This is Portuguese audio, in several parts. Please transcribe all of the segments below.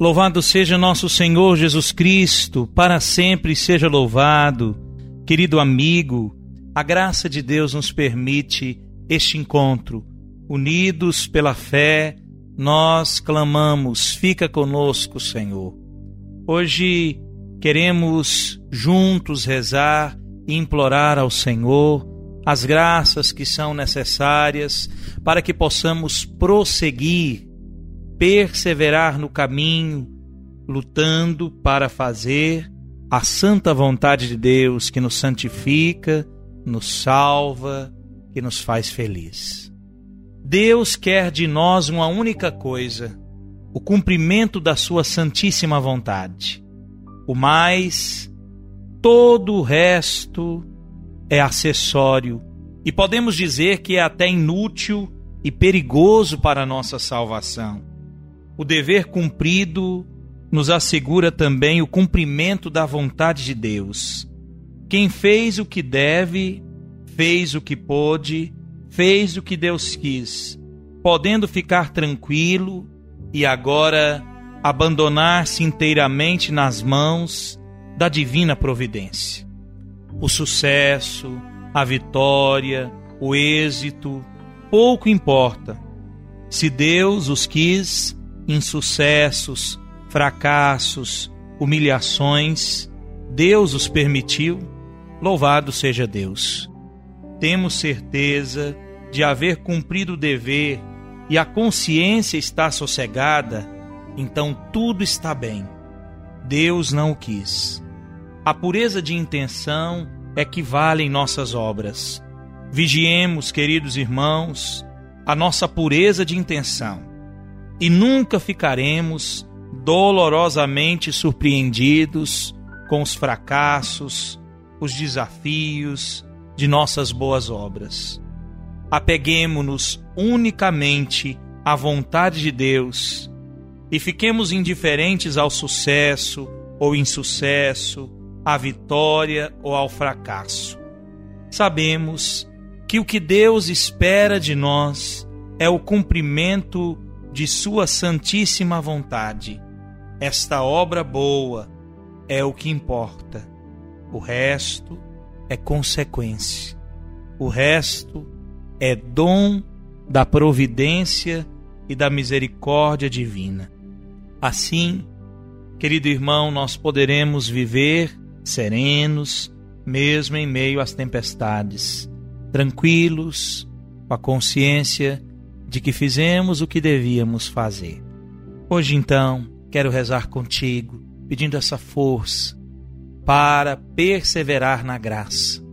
Louvado seja nosso Senhor Jesus Cristo, para sempre seja louvado. Querido amigo, a graça de Deus nos permite este encontro. Unidos pela fé, nós clamamos: fica conosco, Senhor. Hoje queremos juntos rezar e implorar ao Senhor as graças que são necessárias para que possamos prosseguir perseverar no caminho, lutando para fazer a santa vontade de Deus que nos santifica, nos salva, que nos faz feliz. Deus quer de nós uma única coisa: o cumprimento da Sua santíssima vontade. O mais, todo o resto é acessório e podemos dizer que é até inútil e perigoso para a nossa salvação. O dever cumprido nos assegura também o cumprimento da vontade de Deus. Quem fez o que deve, fez o que pôde, fez o que Deus quis, podendo ficar tranquilo e agora abandonar-se inteiramente nas mãos da divina providência. O sucesso, a vitória, o êxito, pouco importa. Se Deus os quis, insucessos, fracassos, humilhações, Deus os permitiu, louvado seja Deus. Temos certeza de haver cumprido o dever e a consciência está sossegada, então tudo está bem. Deus não o quis. A pureza de intenção é que valem nossas obras. Vigiemos, queridos irmãos, a nossa pureza de intenção e nunca ficaremos dolorosamente surpreendidos com os fracassos, os desafios de nossas boas obras. Apeguemo-nos unicamente à vontade de Deus e fiquemos indiferentes ao sucesso ou insucesso, à vitória ou ao fracasso. Sabemos que o que Deus espera de nós é o cumprimento de Sua Santíssima Vontade. Esta obra boa é o que importa. O resto é consequência. O resto é dom da providência e da misericórdia divina. Assim, querido irmão, nós poderemos viver serenos, mesmo em meio às tempestades, tranquilos, com a consciência de que fizemos o que devíamos fazer. Hoje, então, quero rezar contigo, pedindo essa força para perseverar na graça,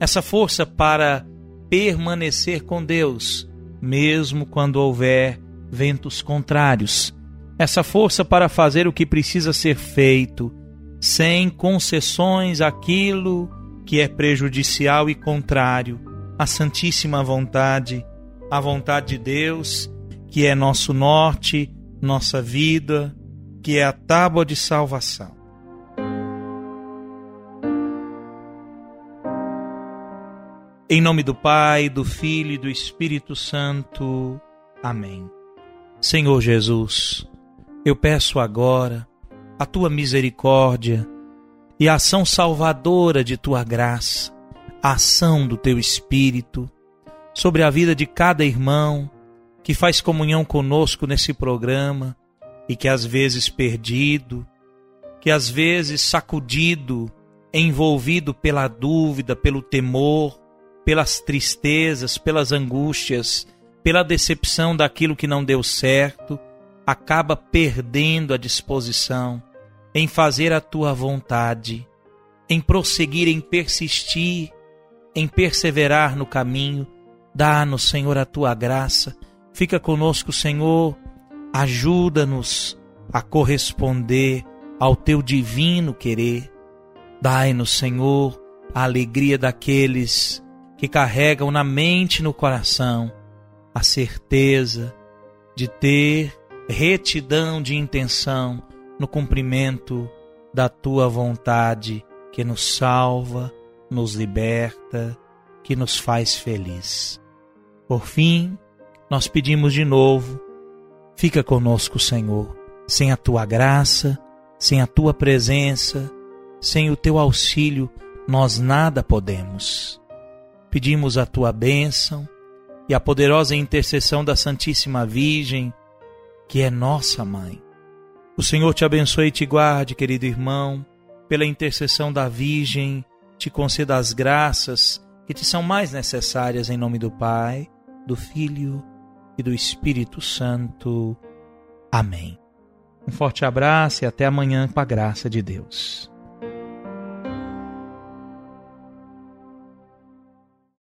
essa força para permanecer com Deus, mesmo quando houver ventos contrários, essa força para fazer o que precisa ser feito, sem concessões àquilo que é prejudicial e contrário à Santíssima vontade a vontade de Deus, que é nosso norte, nossa vida, que é a tábua de salvação. Em nome do Pai, do Filho e do Espírito Santo. Amém. Senhor Jesus, eu peço agora a tua misericórdia e a ação salvadora de tua graça, a ação do teu Espírito sobre a vida de cada irmão que faz comunhão conosco nesse programa e que às vezes perdido, que às vezes sacudido, envolvido pela dúvida, pelo temor, pelas tristezas, pelas angústias, pela decepção daquilo que não deu certo, acaba perdendo a disposição em fazer a tua vontade, em prosseguir, em persistir, em perseverar no caminho Dá-nos, Senhor, a tua graça. Fica conosco, Senhor, ajuda-nos a corresponder ao teu divino querer. Dai-nos, Senhor, a alegria daqueles que carregam na mente e no coração a certeza de ter retidão de intenção no cumprimento da tua vontade que nos salva, nos liberta, que nos faz feliz. Por fim, nós pedimos de novo, fica conosco, Senhor. Sem a tua graça, sem a tua presença, sem o teu auxílio, nós nada podemos. Pedimos a tua bênção e a poderosa intercessão da Santíssima Virgem, que é nossa mãe. O Senhor te abençoe e te guarde, querido irmão, pela intercessão da Virgem, te conceda as graças que te são mais necessárias em nome do Pai, do Filho e do Espírito Santo. Amém. Um forte abraço e até amanhã com a graça de Deus.